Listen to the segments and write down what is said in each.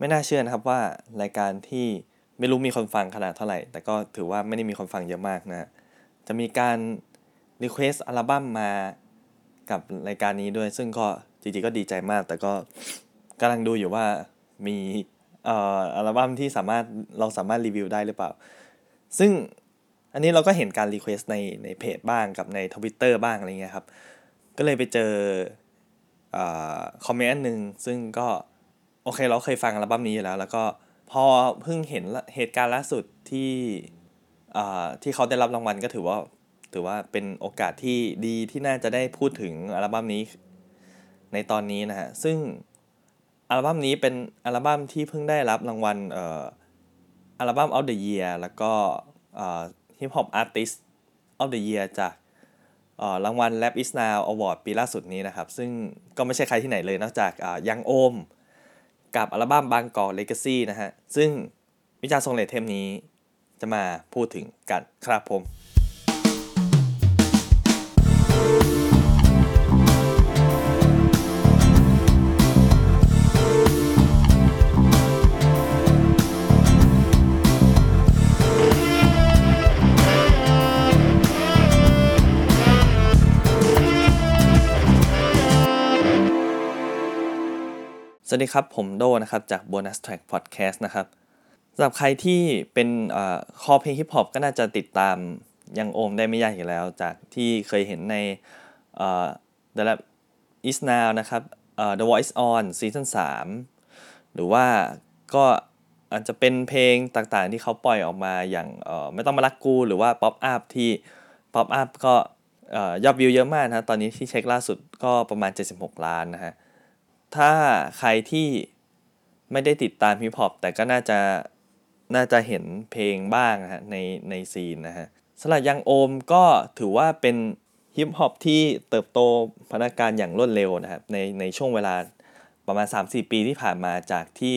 ไม่น่าเชื่อนะครับว่ารายการที่ไม่รู้มีคนฟังขนาดเท่าไหร่ แต่ก็ถือว่าไม่ได้มีคนฟังเยอะมากนะ จะมีการ request อัลบั้มมากับรายการนี้ด้วย ซึ่งก็จริงๆก็ดีใจมาก แต่ก็กำลังดูอยู่ว่ามีเอ่ออัลบั้มที่สามารถเราสามารถรีวิวได้หรือเปล่า ซึ่งอันนี้เราก็เห็นการ request ในในเพจบ้างกับในทวิตเตอร์บ้างอะไรเงี้ยครับ ก็เลยไปเจอคอมเมนต์หนึ่งซึ่งก็ อเคเราเคยฟังอัลบั้มนี้อยู่แล้ว แล้วก็พอเพิ่งเห็นเหตุการณ์ล่าสุดที่ที่เขาได้รับรางวัลก็ถือว่าถือว่าเป็นโอกาสที่ดีที่น่าจะได้พูดถึงอัลบั้มนี้ในตอนนี้นะฮะ ซึ่งอัลบั้มนี้เป็นอัลบั้มที่เพิ่งได้รับรางวัลเอ่ออัลบั้ม of the year แล้วก็ฮิปฮอปอาร์ติสต์ of the year จากรางวัล Rap is now award ปีล่าสุดนี้นะครับ ซึ่งก็ไม่ใช่ใครที่ไหนเลยนอกจากยังโอม กับอัลบั้มบางกอกเลกาซี่นะฮะ ซึ่งวิจารณ์ทรงเลทเทมนี้จะมาพูดถึงกันครับผม สวัสดีครับ ผมโดนะครับจาก Bonus Track Podcast นะครับสำหรับใครที่เป็นคอเพลงฮิปฮอปก็น่าจะติดตามยังโอมได้ไม่ยากอยู่แล้ว จากที่เคยเห็นใน The Lab Is Now นะครับ The Voice On Season 3หรือว่าก็อาจจะเป็นเพลงต่างๆที่เขาปล่อยออกมาอย่างไม่ต้องมารักกูหรือว่า Pop Up ที่ Pop Up ก็ยอดวิวเยอะมากนะตอนนี้ที่เช็คล่าสุดก็ประมาณ 76 ล้านนะฮะ ถ้าใครที่ไม่ได้ติดตามฮิปฮอปแต่ก็น่าจะน่าจะเห็นเพลงบ้างนะฮะในใน scene นะฮะสำหรับ YOUNGOHM ก็ถือว่าเป็นฮิปฮอปที่เติบโตพัฒนาการอย่างรวดเร็วนะครับในในช่วงเวลาประมาณ 3-4 ปีที่ผ่านมาจากที่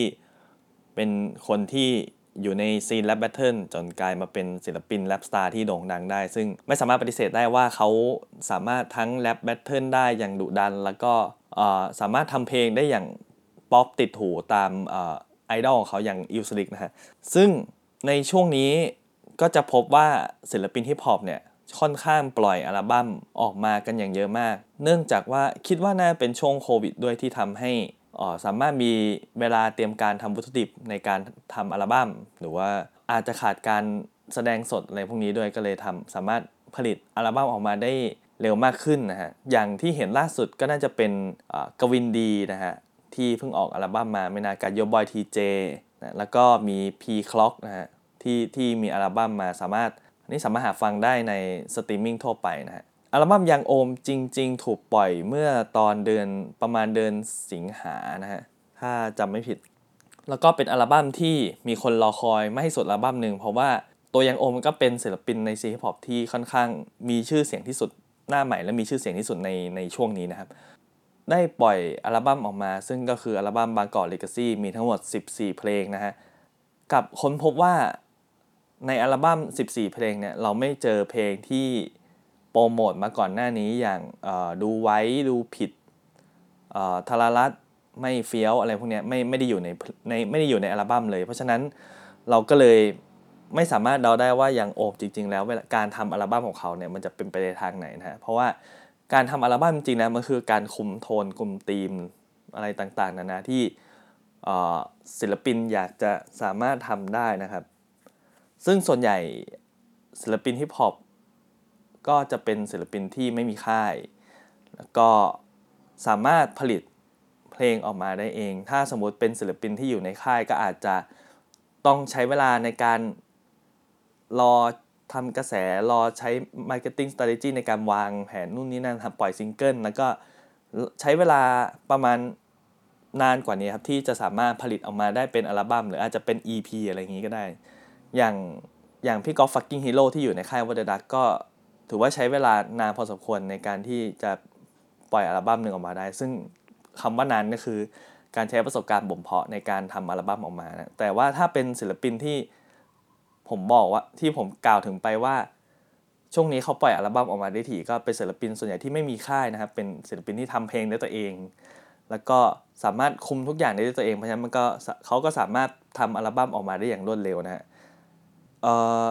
เป็นคนที่อยู่ใน scene rap battle จนกลายมาเป็นศิลปิน rap star ที่โด่งดังได้ ซึ่งไม่สามารถปฏิเสธได้ว่าเขาสามารถทั้ง rap battle ได้อย่างดุดัน แล้วก็ สามารถทำเพลงได้อย่างป๊อปติดหูตามไอดอลของเขาอย่าง ILLSLICK นะฮะ ซึ่งในช่วงนี้ก็จะพบว่าศิลปินฮิปฮอปเนี่ยค่อนข้างปล่อยอัลบั้มออกมากันอย่างเยอะมาก เนื่องจากว่าคิดว่าน่าเป็นช่วงโควิดด้วยที่ทำให้สามารถมีเวลาเตรียมการทำวัตถุดิบในการทำอัลบั้ม หรือว่าอาจจะขาดการแสดงสดอะไรพวกนี้ด้วยก็เลยทำสามารถผลิตอัลบั้มออกมาได้ เร็วมากขึ้นนะฮะ อย่างที่เห็นล่าสุดก็น่าจะเป็น GAVIN:D นะฮะ ที่เพิ่งออกอัลบั้มมาไม่นานกับ YourBoyTJ นะแล้วก็มี PEE CLOCK นะฮะที่ที่มีอัลบั้มมาสามารถอันนี้สามารถหาฟังได้ในสตรีมมิ่งทั่วไปนะฮะ อัลบั้ม YOUNGOHM จริง ๆ ถูกปล่อยเมื่อตอนเดือนประมาณเดือนสิงหานะฮะ ถ้าจำไม่ผิด แล้วก็เป็นอัลบั้มที่มีคนรอคอยไม่ให้สุดอัลบั้มหนึ่งเพราะว่าตัวยังโอมก็เป็นศิลปินในซีฮิปฮอปที่ค่อนข้างมีชื่อเสียงที่สุด หน้าใหม่และมีชื่อเสียงที่สุดในในช่วงนี้นะครับ ได้ปล่อยอัลบั้มออกมา ซึ่งก็คืออัลบั้มบางกอกเลกาซี่มีทั้งหมด 14 เพลงนะฮะกับค้นพบว่าในอัลบั้ม 14 เพลงเนี่ยเราไม่เจอเพลงที่โปรโมทมาก่อนหน้านี้อย่างดูไว้ดูผิดทารารัตไม่เฟี้ยวอะไรพวกนี้ไม่ไม่ได้อยู่ในในไม่ได้อยู่ในอัลบั้มเลย เพราะฉะนั้นเราก็เลย ไม่สามารถเดาได้ว่าอย่างโอบจริง ๆ แล้วการทำอัลบั้มของเขาเนี่ยมันจะเป็นไปในทางไหนนะฮะเพราะว่าการทำอัลบั้มจริงๆนะมันคือการคุมโทนคุมธีมอะไรต่างๆนานาที่ศิลปินอยากจะสามารถทำได้นะครับ ซึ่งส่วนใหญ่ศิลปินฮิปฮอปก็จะเป็นศิลปินที่ไม่มีค่าย แล้วก็สามารถผลิตเพลงออกมาได้เอง ถ้าสมมติเป็นศิลปินที่อยู่ในค่ายก็อาจจะต้องใช้เวลาในการ รอทำกระแสรอใช้ Marketing Strategy ในการวางแผนนู่นนี่นั่นทำปล่อยซิงเกิลแล้วก็ใช้เวลาประมาณนานกว่านี้ครับ ที่จะสามารถผลิตออกมาได้เป็นอัลบั้มหรืออาจจะเป็น EP อะไรอย่างนี้ก็ได้ อย่างอย่างพี่กอล์ฟ Fucking Hero ที่อยู่ในค่าย What The Duck ก็ถือว่าใช้เวลานานพอสมควรในการที่จะปล่อยอัลบั้มหนึ่งออกมาได้ ซึ่งคำว่านานก็คือการใช้ประสบการณ์บ่มเพาะในการทำอัลบั้มออกมานะแต่ว่าถ้าเป็นศิลปินที่ ผมบอกว่าที่ผมกล่าวถึงไปว่า ช่วงนี้เขาปล่อยอัลบั้มออกมาได้ถี่ก็เป็นศิลปินส่วนใหญ่ที่ไม่มีค่ายนะครับ เป็นศิลปินที่ทำเพลงด้วยตัวเอง แล้วก็สามารถคุมทุกอย่างได้ด้วยตัวเองเพราะฉะนั้นมันก็เขาก็สามารถทำอัลบั้มออกมาได้อย่างรวดเร็วนะฮะเอ่อ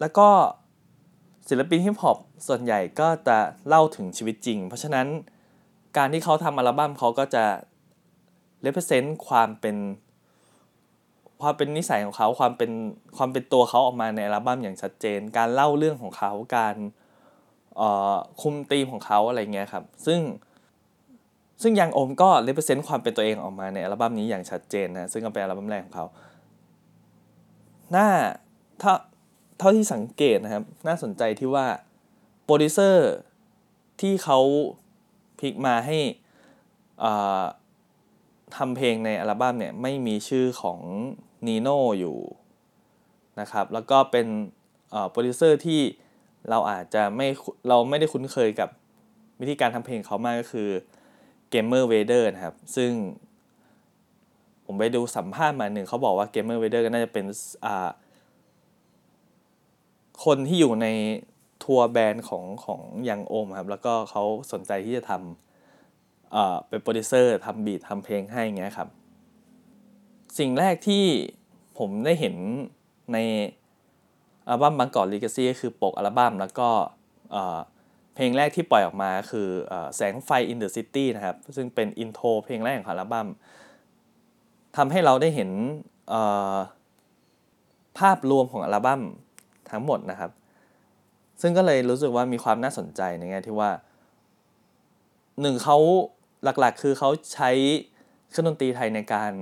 แล้วก็ศิลปินฮิปฮอปส่วนใหญ่ก็จะเล่าถึงชีวิตจริง เพราะฉะนั้นการที่เขาทำอัลบั้มเขาก็จะ represent ความเป็น ความเป็นนิสัยของเขาความเป็นความเป็นตัวเขาออกมาในอัลบั้มอย่างชัดเจน การเล่าเรื่องของเขาการคุมธีมของเขาอะไรเงี้ยครับ ซึ่งซึ่ง YOUNGOHM ก็ represent ความเป็นตัวเองออกมาในอัลบั้มนี้อย่างชัดเจนนะซึ่งก็เป็นอัลบั้มแรกของเขาหน้าถ้าเท่าที่สังเกตนะครับ น่าสนใจที่ว่าโปรดิวเซอร์ที่เขา pick มาให้ทำเพลงในอัลบั้มเนี่ยไม่มีชื่อของ NINO อยู่นะครับ แล้วก็เป็นโปรดิวเซอร์ที่เราอาจจะไม่เราไม่ได้คุ้นเคยกับวิธีการทำเพลงเขามากก็คือเกมเมอร์เวเดอร์นะครับ ซึ่ง ผมไปดูสัมภาษณ์มาหนึ่งเขาบอกว่าเกมเมอร์เวเดอร์ก็น่าจะเป็นคนที่อยู่ใน tour band ของของ YOUNGOHM ครับ แล้วก็เขาสนใจที่จะทำเป็นโปรดิวเซอร์ทำ beat ทำเพลงให้เงี้ยครับ สิ่งแรกที่ผมได้เห็นในอัลบั้มบางกอกลีกาซี่ก็คือปกอัลบั้มแล้วก็เพลงแรกที่ปล่อยออกมาคือแสงไฟ in the city นะครับ ซึ่งเป็นอินโทรเพลงแรกของอัลบั้มทำให้เราได้เห็นภาพรวมของอัลบั้มทั้งหมดนะครับ ซึ่งก็เลยรู้สึกว่ามีความน่าสนใจในแง่ที่ว่าหนึ่งเขาหลักๆ คือเขาใช้เครื่องดนตรีไทยในการ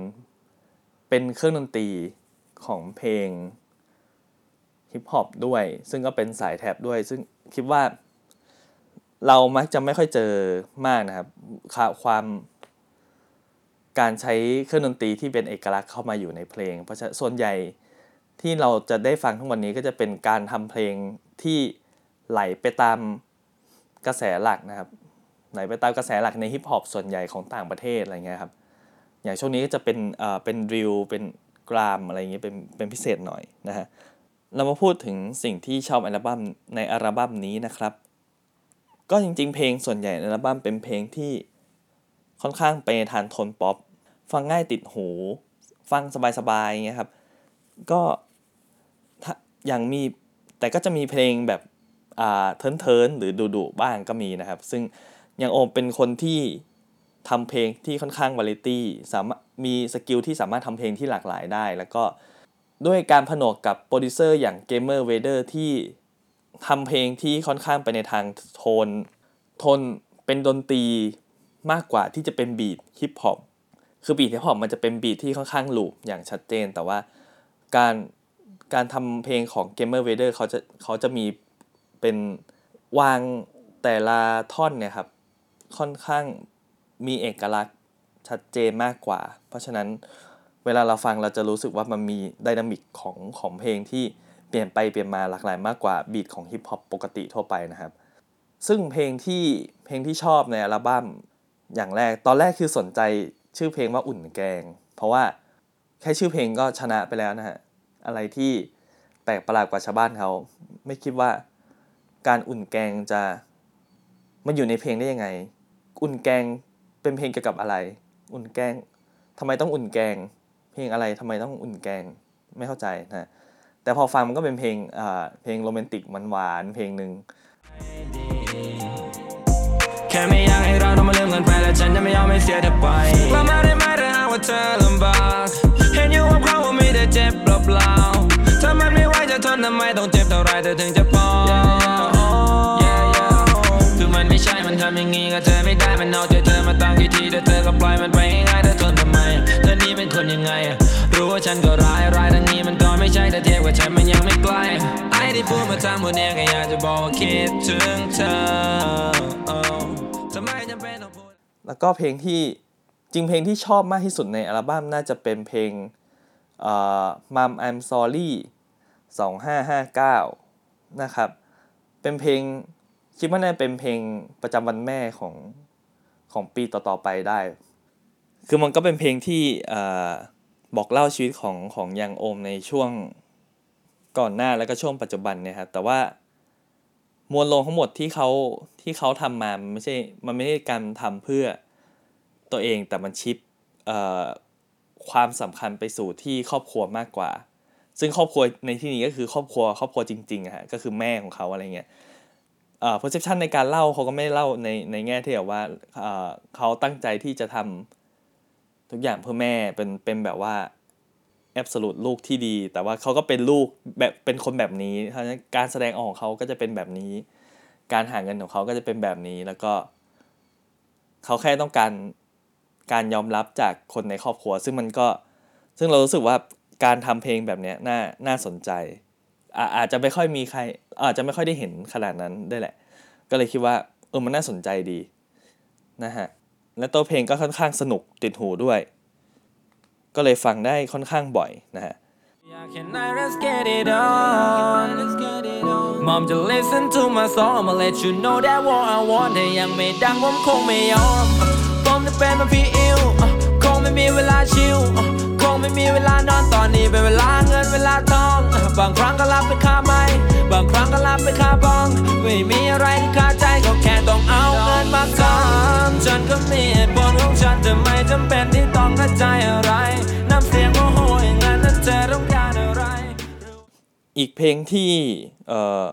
เป็นเครื่องดนตรีของเพลงฮิปฮอปด้วย ซึ่งก็เป็นสาย trap ด้วย ซึ่งคิดว่า เรามักจะไม่ค่อยเจอมากนะครับความการใช้เครื่องดนตรีที่เป็นเอกลักษณ์เข้ามาอยู่ในเพลง เพราะฉะส่วนใหญ่ที่เราจะได้ฟังทั้งวันนี้ก็จะเป็นการทำเพลงที่ไหลไปตามกระแสหลักนะครับ ไหลไปตามกระแสหลักในฮิปฮอปส่วนใหญ่ของต่างประเทศอะไรเงี้ยครับ อย่างช่วงนี้ก็จะเป็นเอ่อเป็น drill เป็น grime อะไรเงี้ยเป็นเป็นพิเศษหน่อยนะฮะเรามาพูดถึงสิ่งที่ชอบอัลบั้มในอัลบั้มนี้นะครับ ก็จริงๆ เพลงส่วนใหญ่ในอัลบั้มเป็นเพลงที่ค่อนข้างไปทางโทนป๊อปฟังง่ายติดหู ฟังสบายๆเงี้ยครับ ก็อย่างมีแต่ก็จะมีเพลงแบบ turn turn หรือดุดุบ้างก็มีนะครับ ซึ่งอย่างโอมเป็นคนที่ ทำเพลงที่ค่อนข้างวาไรตี้สามารถมี skill ที่สามารถทำเพลงที่หลากหลายได้ แล้วก็ด้วยการผนวกกับโปรดิวเซอร์อย่างเกมเมอร์เวเดอร์ที่ทำเพลงที่ค่อนข้างไปในทางโทนโทนเป็นดนตรีมากกว่าที่จะเป็น beat ฮิปฮอปคือ beat ฮิปฮอปมันจะเป็น beat ที่ค่อนข้าง loop อย่างชัดเจน แต่ว่าการการทำเพลงของ Gamer Vader เขาจะเขาจะมีเป็นวางแต่ละท่อนเนี่ยครับค่อนข้าง มีเอกลักษณ์ชัดเจนมากกว่า เพราะฉะนั้นเวลาเราฟังเราจะรู้สึกว่ามันมีดินามิกของของเพลงที่เปลี่ยนไปเปลี่ยนมาหลากหลายมากกว่าบีทของฮิปฮอปปกติทั่วไปนะครับ ซึ่งเพลงที่เพลงที่ชอบในอัลบั้มอย่างแรกตอนแรกคือสนใจชื่อเพลงว่าอุ่นแกง เพราะว่าแค่ชื่อเพลงก็ชนะไปแล้วนะฮะอะไรที่แปลกประหลาดกว่าชาวบ้านเขาไม่คิดว่าการอุ่นแกงจะมันอยู่ในเพลงได้ยังไง อุ่นแกง เป็นเพลงเกี่ยวกับอะไร อุ่นแกงทำไมต้องอุ่นแกง เพลงอะไรทำไมต้องอุ่นแกงไม่เข้าใจนะแต่พอฟังมันก็เป็นเพลงเพลงโรแมนติกมันหวานเพลงหนึ่งแค่ไม่อยากให้เราต้องมาลืมกันไปและฉันจะไม่ยอมให้เสียเธอไปกลับมาได้ไหมถ้าหากว่าเธอลำบากเห็นอยู่กับเขาว่ามีแต่เจ็บเปล่าๆถ้ามันไม่ไหวจะทนทำไมต้องเจ็บเท่าไรเธอถึงจะพอคือมันไม่ใช่มันทำอย่างงี้กับเธอ ที่ทีแต่เธอก็ปล่อยมันไปง่ายเธอทนทำไมเธอนี่เป็นคนยังไง รู้ว่าฉันก็ร้ายร้ายทั้งนี้มันก็ไม่ใช่แต่เทียบกับฉันมันยังไม่ไกล้ไอ้ที่พูดมาทั้งหมดเนี่ยก็อยากจะบอกว่าคิดถึงเธอทำไมจำเป็นต้องพูดแล้วก็เพลงที่จริงเพลงที่ชอบมากที่สุดในอัลบั้มน่าจะเป็นเพลงเอ่อ Mom I'm Sorry 2559 นะครับ เป็นเพลงคิดว่าน่าเป็นเพลงประจำวันแม่ของ ของปีต่อๆไปได้ คือมันก็เป็นเพลงที่บอกเล่าชีวิตของของยังโอมในช่วงก่อนหน้าแล้วก็ช่วงปัจจุบันเนี่ยครับแต่ว่ามวลลงทั้งหมดที่เขาที่เขาทำมามันไม่ใช่มันไม่ได้การทำเพื่อตัวเองแต่มันชิปความสำคัญไปสู่ที่ครอบครัวมากกว่า ซึ่งครอบครัวในที่นี้ก็คือครอบครัวครอบครัวจริงๆฮะก็คือแม่ของเขาอะไรเงี้ย เอ่อ perception ในการเล่าเขาก็ไม่เล่าในในแง่ที่แบบว่าเอ่อเขาตั้งใจที่จะทำทุกอย่างเพื่อแม่เป็นเป็นแบบว่าแอบสูตลูกที่ดี แต่ว่าเขาก็เป็นลูกแบบเป็นคนแบบนี้เพราะฉะนั้นการแสดงออกของเขาก็จะเป็นแบบนี้ การหาเงินของเขาก็จะเป็นแบบนี้แล้วก็เขาแค่ต้องการการยอมรับจากคนในครอบครัว ซึ่งมันก็ซึ่งเรารู้สึกว่าการทำเพลงแบบนี้น่าน่าสนใจ อาจจะไม่ค่อยมีใคร อาจจะไม่ค่อยได้เห็นขนาดนั้นได้แหละ ก็เลยคิดว่าเออมันน่าสนใจดีนะฮะและตัวเพลงก็ค่อนข้างสนุกติดหูด้วย ก็เลยฟังได้ค่อนข้างบ่อยนะฮะ Mom จะ listen to my song I'ma let you know that what I want แต่ยังไม่ดังผมคงไม่ยอมผมจะเป็นมันพี่อิวคงไม่มีเวลาชิลคงไม่มีเวลานอนตอนนี้เป็นเวลาเงินเวลาทอง บางครั้งก็างครั้งก็รับไปคาบอง ไม่มีอะไรที่คาใจก็แค่ต้องเอาเงินมาทำฉันก็มีเหตุผลของฉันจะไม่จำเป็นที่ต้องเข้าใจอะไร น้ำเสียงโมโหอย่างนั้นนั้นเธอต้องการอะไร อีกเพลงที่เอ่อ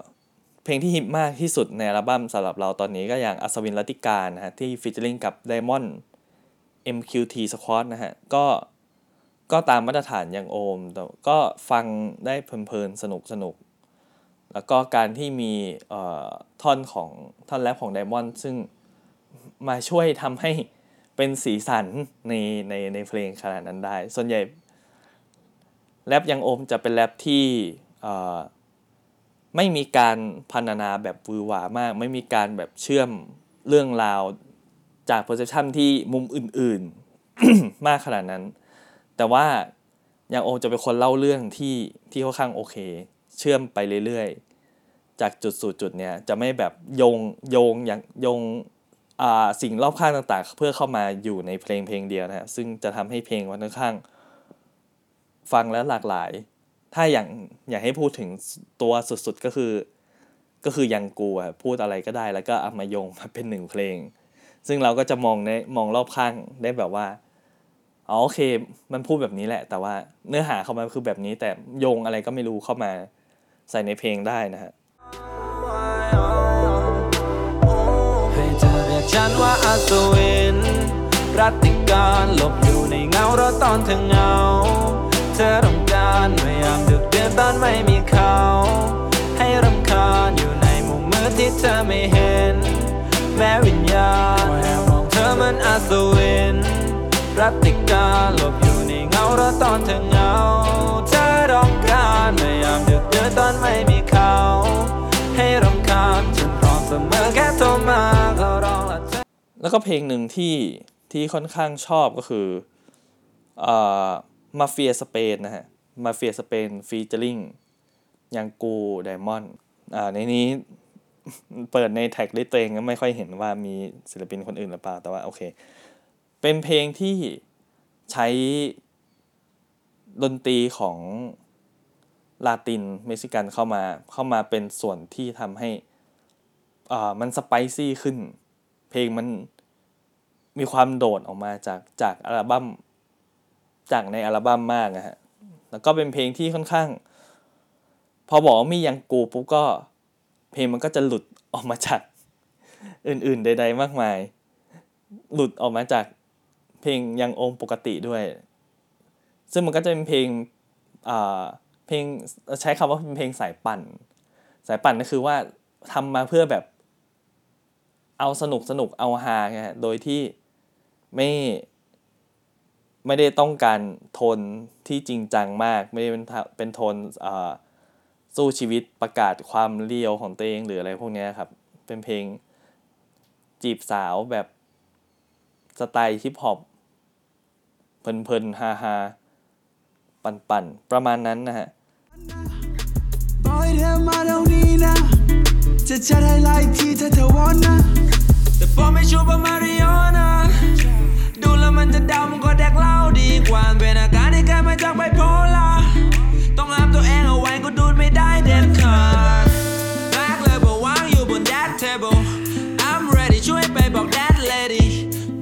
เพลงที่ฮิตมากที่สุดในอัลบั้มสำหรับเราตอนนี้ก็อย่างอัศวินรัตติกาลนะฮะที่ featuring กับ Diamond MQT Squad นะฮะก็ก็ตามมาตรฐานอย่างโอม แต่ก็ฟังได้เพลินๆ สนุกสนุก แล้วก็การที่มีท่อนของท่อนแรปของ Diamond ซึ่งมาช่วยทำให้เป็นสีสันในในในเพลงขนาดนั้นได้ ส่วนใหญ่แรปยังโอมจะเป็นแรปที่ไม่มีการพันนาแบบวือหวามาก ไม่มีการแบบเชื่อมเรื่องราวจาก perception ที่มุมอื่นๆ มากขนาดนั้น แต่ว่ายังโอมจะเป็นคนเล่าเรื่องที่ที่ค่อนข้างโอเค เชื่อมไปเรื่อยๆ จากจุดสู่จุดเนี้ยจะไม่แบบโยงโยงอย่างโยงอ่าสิ่งรอบข้างต่างๆ เพื่อเข้ามาอยู่ในเพลงเพลงเดียวนะฮะซึ่งจะทำให้เพลงมันค่อนข้าง ฟังแล้วหลากหลาย ถ้าอย่างอยากให้พูดถึงตัวสุดๆก็คือ ก็คือยังกูอะพูดอะไรก็ได้ แล้วก็เอามาโยงมาเป็นหนึ่งเพลง ซึ่งเราก็จะมองในมองรอบข้างได้แบบว่าอ๋อโอเค มันพูดแบบนี้แหละ แต่ว่าเนื้อหาเข้ามาคือแบบนี้แต่โยงอะไรก็ไม่รู้เข้ามา ใส่ในเพลงได้นะฮะให้เธอเรียกฉันว่าอัศวินรัติการหลบอยู่ในเงาเรถตอนเธอเงา เธอรำการพยายามดึกเดือนตอนไม่มีเขา ให้รำคาญอยู่ในมุมมืดที่เธอไม่เห็น แม้วิญญาณแอบมองเธอมันอัศวินรัติการหลบอยู่ในเงาเรถตอนเธอเงา เธอรำคาญพยายามดึกเดือตอนไม่มีเขา ให้รำคาญฉันพร้อมเสมอแค่โทรมาก็ร้องละแล้วก็เพลงหนึ่งที่ที่ค่อนข้างชอบก็คืออ่ามาเฟียสเปนนะฮะ มาเฟียสเปน featuring ยังกู Diamond อ่าในนี้เปิดใน tracklist ตัวเองก็ไม่ค่อยเห็นว่ามีศิลปินคนอื่นหรือเปล่า แต่ว่าโอเค เป็นเพลงที่ใช้ดนตรีของ ลาตินเม็กซิกันเข้ามาเข้ามาเป็นส่วนที่ทำให้อ่ามัน spicy ขึ้น เพลงมันมีความโดดออกมาจากจากอัลบั้มจากในอัลบั้มมากนะฮะแล้วก็เป็นเพลงที่ค่อนข้าง พอบอกว่ามียังกูปุ๊บก็ เพลงมันก็จะหลุดออกมาจากอื่นๆใด ๆ มากมาย หลุดออกมาจากเพลงยังองค์ปกติด้วย ซึ่งมันก็จะเป็นเพลงอ่า เพลงใช้คำว่าเป็นเพลงสายปั่น สายปั่นก็คือว่าทำมาเพื่อแบบ เอาสนุกสนุกเอาฮาไงโดยที่ไม่ไม่ได้ต้องการโทนที่จริงจังมาก ไม่ได้เป็นเป็นโทนสู้ชีวิตประกาศความ real ของตัวเองหรืออะไรพวกนี้ครับ เป็นเพลงจีบสาวแบบสไตล์ฮิปฮอปเพลินๆฮาฮาๆปั่นๆ ประมาณนั้นนะฮะ ยเธอมาตรงนี้นะ จะจัดให้ไลท์ที่เธอเธอวอนนะ แต่พอไม่ชูปมาริโอนะดูแล้วมันจะเดามันก็แดกเหล้าดีกว่าเป็นอาการที่แค่มาจากไบโพล่าต้องห้ามตัวเองเอาไว้ก็ดูดไม่ได้เด็ดขาด Black label วางอยู่บน that table I'm ready ช่วยไปบอก that lady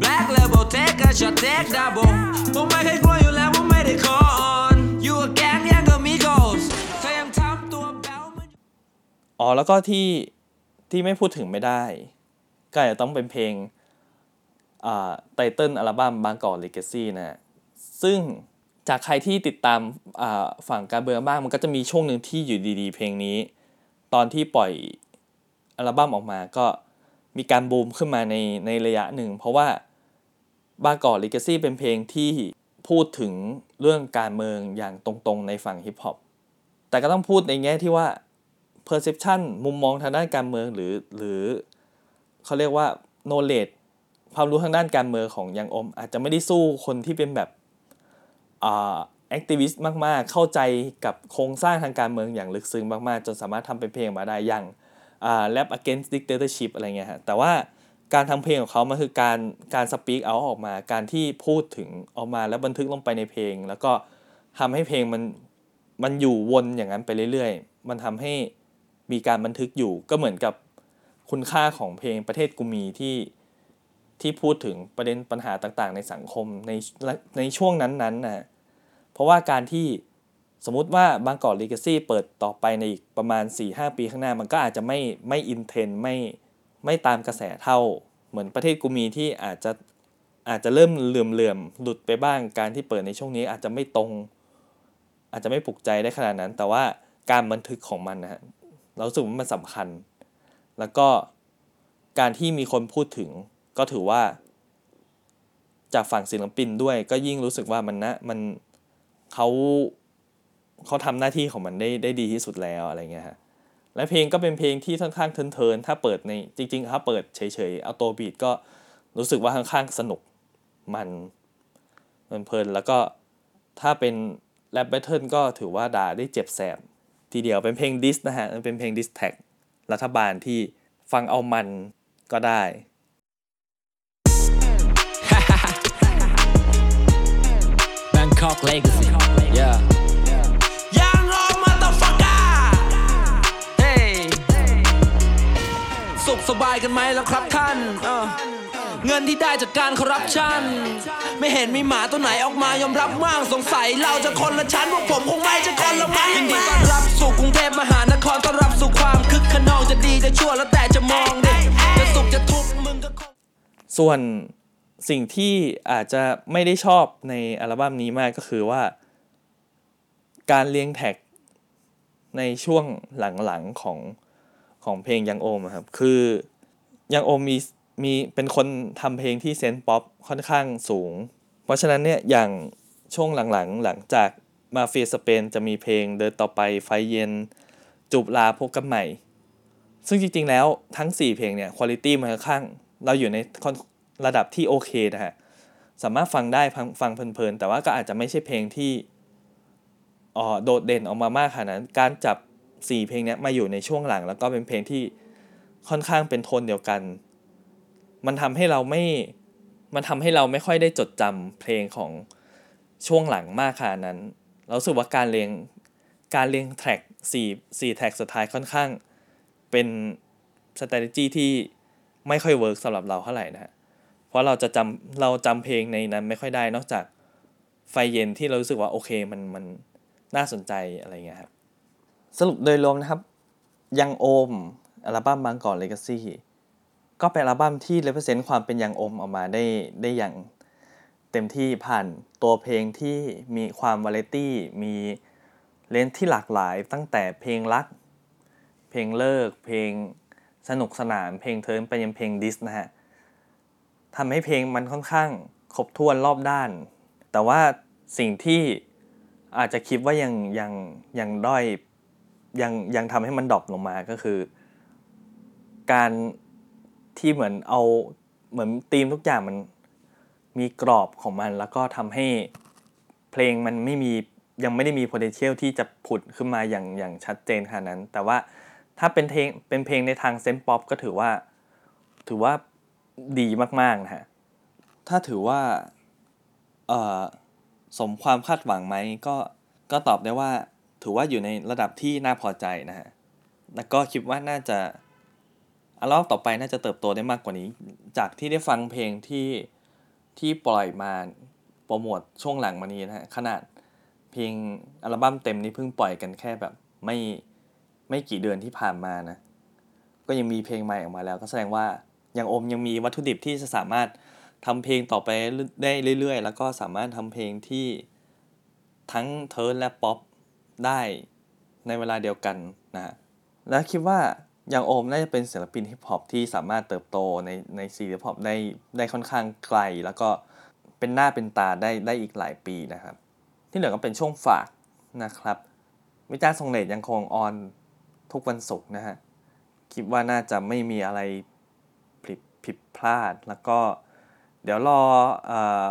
Black label take a ช็อตเทคดับเบิลผมไม่เคยกลัวอยู่แล้วว่าไม่ได้ขอ อ๋อแล้วก็ที่ที่ไม่พูดถึงไม่ได้ ก็อาจจะต้องเป็นเพลงอ่าไตเติลอัลบั้มบางกอกเลกซี่นะฮะซึ่งจากใครที่ติดตามอ่าฝั่งการเบืองบ้างมันก็จะมีช่วงหนึ่งที่อยู่ดีๆ เพลงนี้ ตอนที่ปล่อยอัลบั้มออกมาก็มีการบูมขึ้นมาในในระยะหนึ่ง เพราะว่าบางกอกเลกซี่เป็นเพลงที่พูดถึงเรื่องการเมืองอย่างตรงๆในฝั่งฮิปฮอปแต่ก็ต้องพูดในแง่ที่ว่า perception มุมมองทางด้านการเมืองหรือหรือเขาเรียกว่า knowledge ความรู้ทางด้านการเมืองของยังอม อาจจะไม่ได้สู้คนที่เป็นแบบอ่า activist มากๆ เข้าใจกับโครงสร้างทางการเมืองอย่างลึกซึ้งมากๆ จนสามารถทำเป็นเพลงมาได้อย่างอ่า rap against dictatorship อะไรเงี้ยฮะแต่ว่าการทำเพลงของเขามันคือการการ speak out ออกมา การที่พูดถึงออกมาแล้วบันทึกลงไปในเพลง แล้วก็ทำให้เพลงมันมันอยู่วนอย่างนั้นไปเรื่อย ๆ มันทำให้ มีการบันทึกอยู่ก็เหมือนกับคุณค่าของเพลงประเทศกูมีที่ที่พูดถึงประเด็นปัญหาต่างๆ ในสังคมในในช่วงนั้นๆนะเพราะว่าการที่สมมุติว่าบางกอกลีกซี่เปิดต่อไปในอีกประมาณ 4-5 ปีข้างหน้า มันก็อาจจะไม่ไม่อินเทนไม่ไม่ตามกระแสเท่า เหมือนประเทศกูมีที่อาจจะอาจจะเริ่มเหลื่อมๆหลุดไปบ้างการที่เปิดในช่วงนี้อาจจะไม่ตรง อาจจะไม่ปลุกใจได้ขนาดนั้น แต่ว่าการบันทึกของมันนะฮะ เราสึกว่ามันสำคัญ แล้วก็การที่มีคนพูดถึงก็ถือว่า จากฝั่งศิลปินด้วย ก็ยิ่งรู้สึกว่ามันนะมันเขาเขาทำหน้าที่ของมันได้ได้ดีที่สุดแล้วอะไรเงี้ยฮะและเพลงก็เป็นเพลงที่ค่อนข้าง turn ๆถ้าเปิดในจริงๆถ้าเปิดเฉยๆเอาตัว beat ก็รู้สึกว่าค่อนข้างสนุกมันมันเพลินแล้วก็ถ้าเป็น rap battle ก็ถือว่าด่าได้เจ็บแสบ ทีเดียวเป็นเพลง diss นะฮะมันเป็นเพลง diss track รัฐบาลที่ฟังเอามันก็ได้ Bangkok Legacy yeah ยังรอมาตฟังกาเฮ้สุขสบายกันไหมแล้วครับท่าน เออเงินที่ได้จากการคอร์รัปชัน ไม่เห็นมีหมาตัวไหนออกมายอมรับว่างสงสัยเราจะคนละชั้นพวกผมคงไม่จะคนละมั้งยินดีต้อนรับสู่กรุงเทพมหานครต้อนรับสู่ความคึกขนองจะดีจะชั่วแล้วแต่จะมองเด็จะสุขจะทุกข์มึงก็คงส่วนสิ่งที่อาจจะไม่ได้ชอบในอัลบั้มนี้มากก็คือว่า การเรียง track ในช่วงหลังๆของของเพลงยังโอมอะครับ คือยังโอมมี มีเป็นคนทำเพลงที่ sense ป๊อปค่อนข้างสูง เพราะฉะนั้นเนี่ยอย่างช่วงหลังๆ หลังจากมาเฟียสเปนจะมีเพลงเดินต่อไปไฟเย็น จูบลาพบกันใหม่ ซึ่งจริงๆแล้วทั้ง 4 เพลงเนี่ยคุณภาพมันค่อนข้าง เราอยู่ในระดับที่โอเคนะฮะสามารถฟังได้ฟังเพลินๆ แต่ว่าก็อาจจะไม่ใช่เพลงที่อ๋อโดดเด่นออกมามากขนาดนั้น การจับ 4 เพลงเนี้ยมาอยู่ในช่วงหลัง แล้วก็เป็นเพลงที่ค่อนข้างเป็นโทนเดียวกัน มันทำให้เราไม่ มันทำให้เราไม่ค่อยได้จดจำเพลงของช่วงหลังมากขนาดนั้น เราสึกว่าการเรียง การเรียง track สี่สี่ track สุดท้ายค่อนข้าง เป็น strategy ที่ไม่ค่อย work สำหรับเราเท่าไหร่นะฮะ เพราะเราจะจำเราจำเพลงในนั้นไม่ค่อยได้นอกจากไฟเย็นที่เรารู้สึกว่าโอเคมันมันน่าสนใจอะไรเงี้ยครับ สรุปโดยรวมนะครับ ยังโอม อัลบั้ม Bangkok Legacy ก็เป็นอัลบั้มที่เลเ e เซนต์ความเป็นยังอมออกมาได้ได้อย่างเต็มที่ผ่านตัวเพลงที่มีความวาไรตี้มีเลนที่หลากหลายตั้งแต่เพลงรัก เพลงเลิก เพลงสนุกสนาน เพลง turn ไปยังเพลง diss นะฮะทำให้เพลงมันค่อนข้างครบถ้วนรอบด้าน แต่ว่าสิ่งที่อาจจะคิดว่ายังยังยังด้อยยังยังทำให้มัน drop ลงมาก็คือ การ ที่เหมือนเอาเหมือนธีมทุกอย่างมันมีกรอบของมัน แล้วก็ทำให้เพลงมันไม่มียังไม่ได้มี potential ที่จะผุดขึ้นมาอย่างอย่างชัดเจนขนาดนั้น แต่ว่าถ้าเป็นเพลงเป็นเพลงในทางเซนป๊อปก็ถือว่า ถือว่าดีมากๆนะฮะถ้าถือว่าเออสมความคาดหวังไหมก็ก็ตอบได้ว่า ถือว่าอยู่ในระดับที่น่าพอใจนะฮะแล้วก็คิดว่าน่าจะ อัลบั้มต่อไปน่าจะเติบโตได้มากกว่านี้ จากที่ได้ฟังเพลงที่ที่ปล่อยมาโปรโมทช่วงหลังมานี้นะฮะขนาดเพลงอัลบั้มเต็มนี้เพิ่งปล่อยกันแค่แบบไม่ไม่กี่เดือนที่ผ่านมานะ ก็ยังมีเพลงใหม่ออกมาแล้ว ก็แสดงว่ายังอมยังมีวัตถุดิบที่จะสามารถทำเพลงต่อไปได้เรื่อยๆ แล้วก็สามารถทำเพลงที่ทั้ง turn และป๊อปได้ในเวลาเดียวกันนะฮะและคิดว่า อย่างโอมน่าจะเป็นศิลปินฮิปฮอปที่สามารถเติบโตในใน scene ฮิปฮอปได้ได้ค่อนข้างไกล แล้วก็เป็นหน้าเป็นตาได้ได้อีกหลายปีนะครับ ที่เหลือก็เป็นช่วงฝากนะครับ วิจารณ์ทรงเลดยังคง on ทุกวันศุกร์นะฮะคิดว่าน่าจะไม่มีอะไรผิดผิดพลาด แล้วก็เดี๋ยวรอ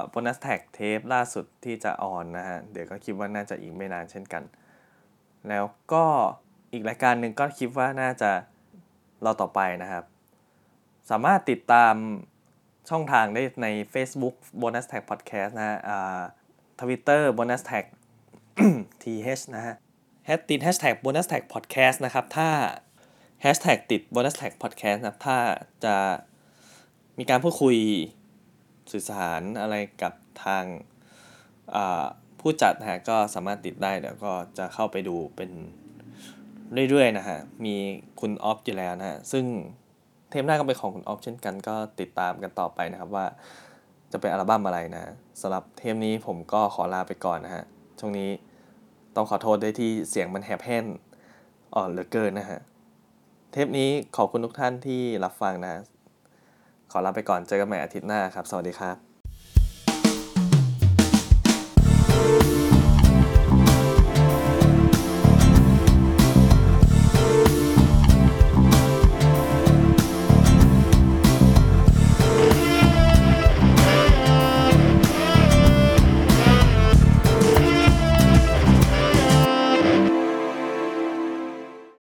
Bonus Track เทปล่าสุดที่จะ on นะฮะ เดี๋ยวก็คิดว่าน่าจะอีกไม่นานเช่นกัน แล้วก็อีกรายการหนึ่งก็คิดว่าน่าจะ รอต่อไปนะครับ สามารถติดตามช่องทางได้ใน Facebook Bonus Track Podcast นะฮะทวิตเตอร์ Bonus Track th นะฮะแฮชติด Hashtag Bonus Track Podcast นะครับ ถ้า Hashtag ติด Bonus Tag Podcast นะครับ ถ้าจะมีการพูดคุยสื่อสารอะไรกับทางผู้จัดนะฮะก็สามารถติดได้เดี๋ยวก็จะเข้าไปดูเป็น เรื่อยๆนะฮะ มีคุณออฟอยู่แล้วนะฮะ ซึ่งเทปหน้าก็เป็นของคุณออฟเช่นกันก็ติดตามกันต่อไปนะครับว่าจะเป็นอัลบั้มอะไรนะสำหรับเทปนี้ผมก็ขอลาไปก่อนนะฮะ ช่วงนี้ต้องขอโทษด้วยที่เสียงมันแหบแห้งอ่อนเหลือเกินนะฮะ เทปนี้ขอบคุณทุกท่านที่รับฟังนะ ขอลาไปก่อนเจอกันใหม่อาทิตย์หน้าครับ สวัสดีครับ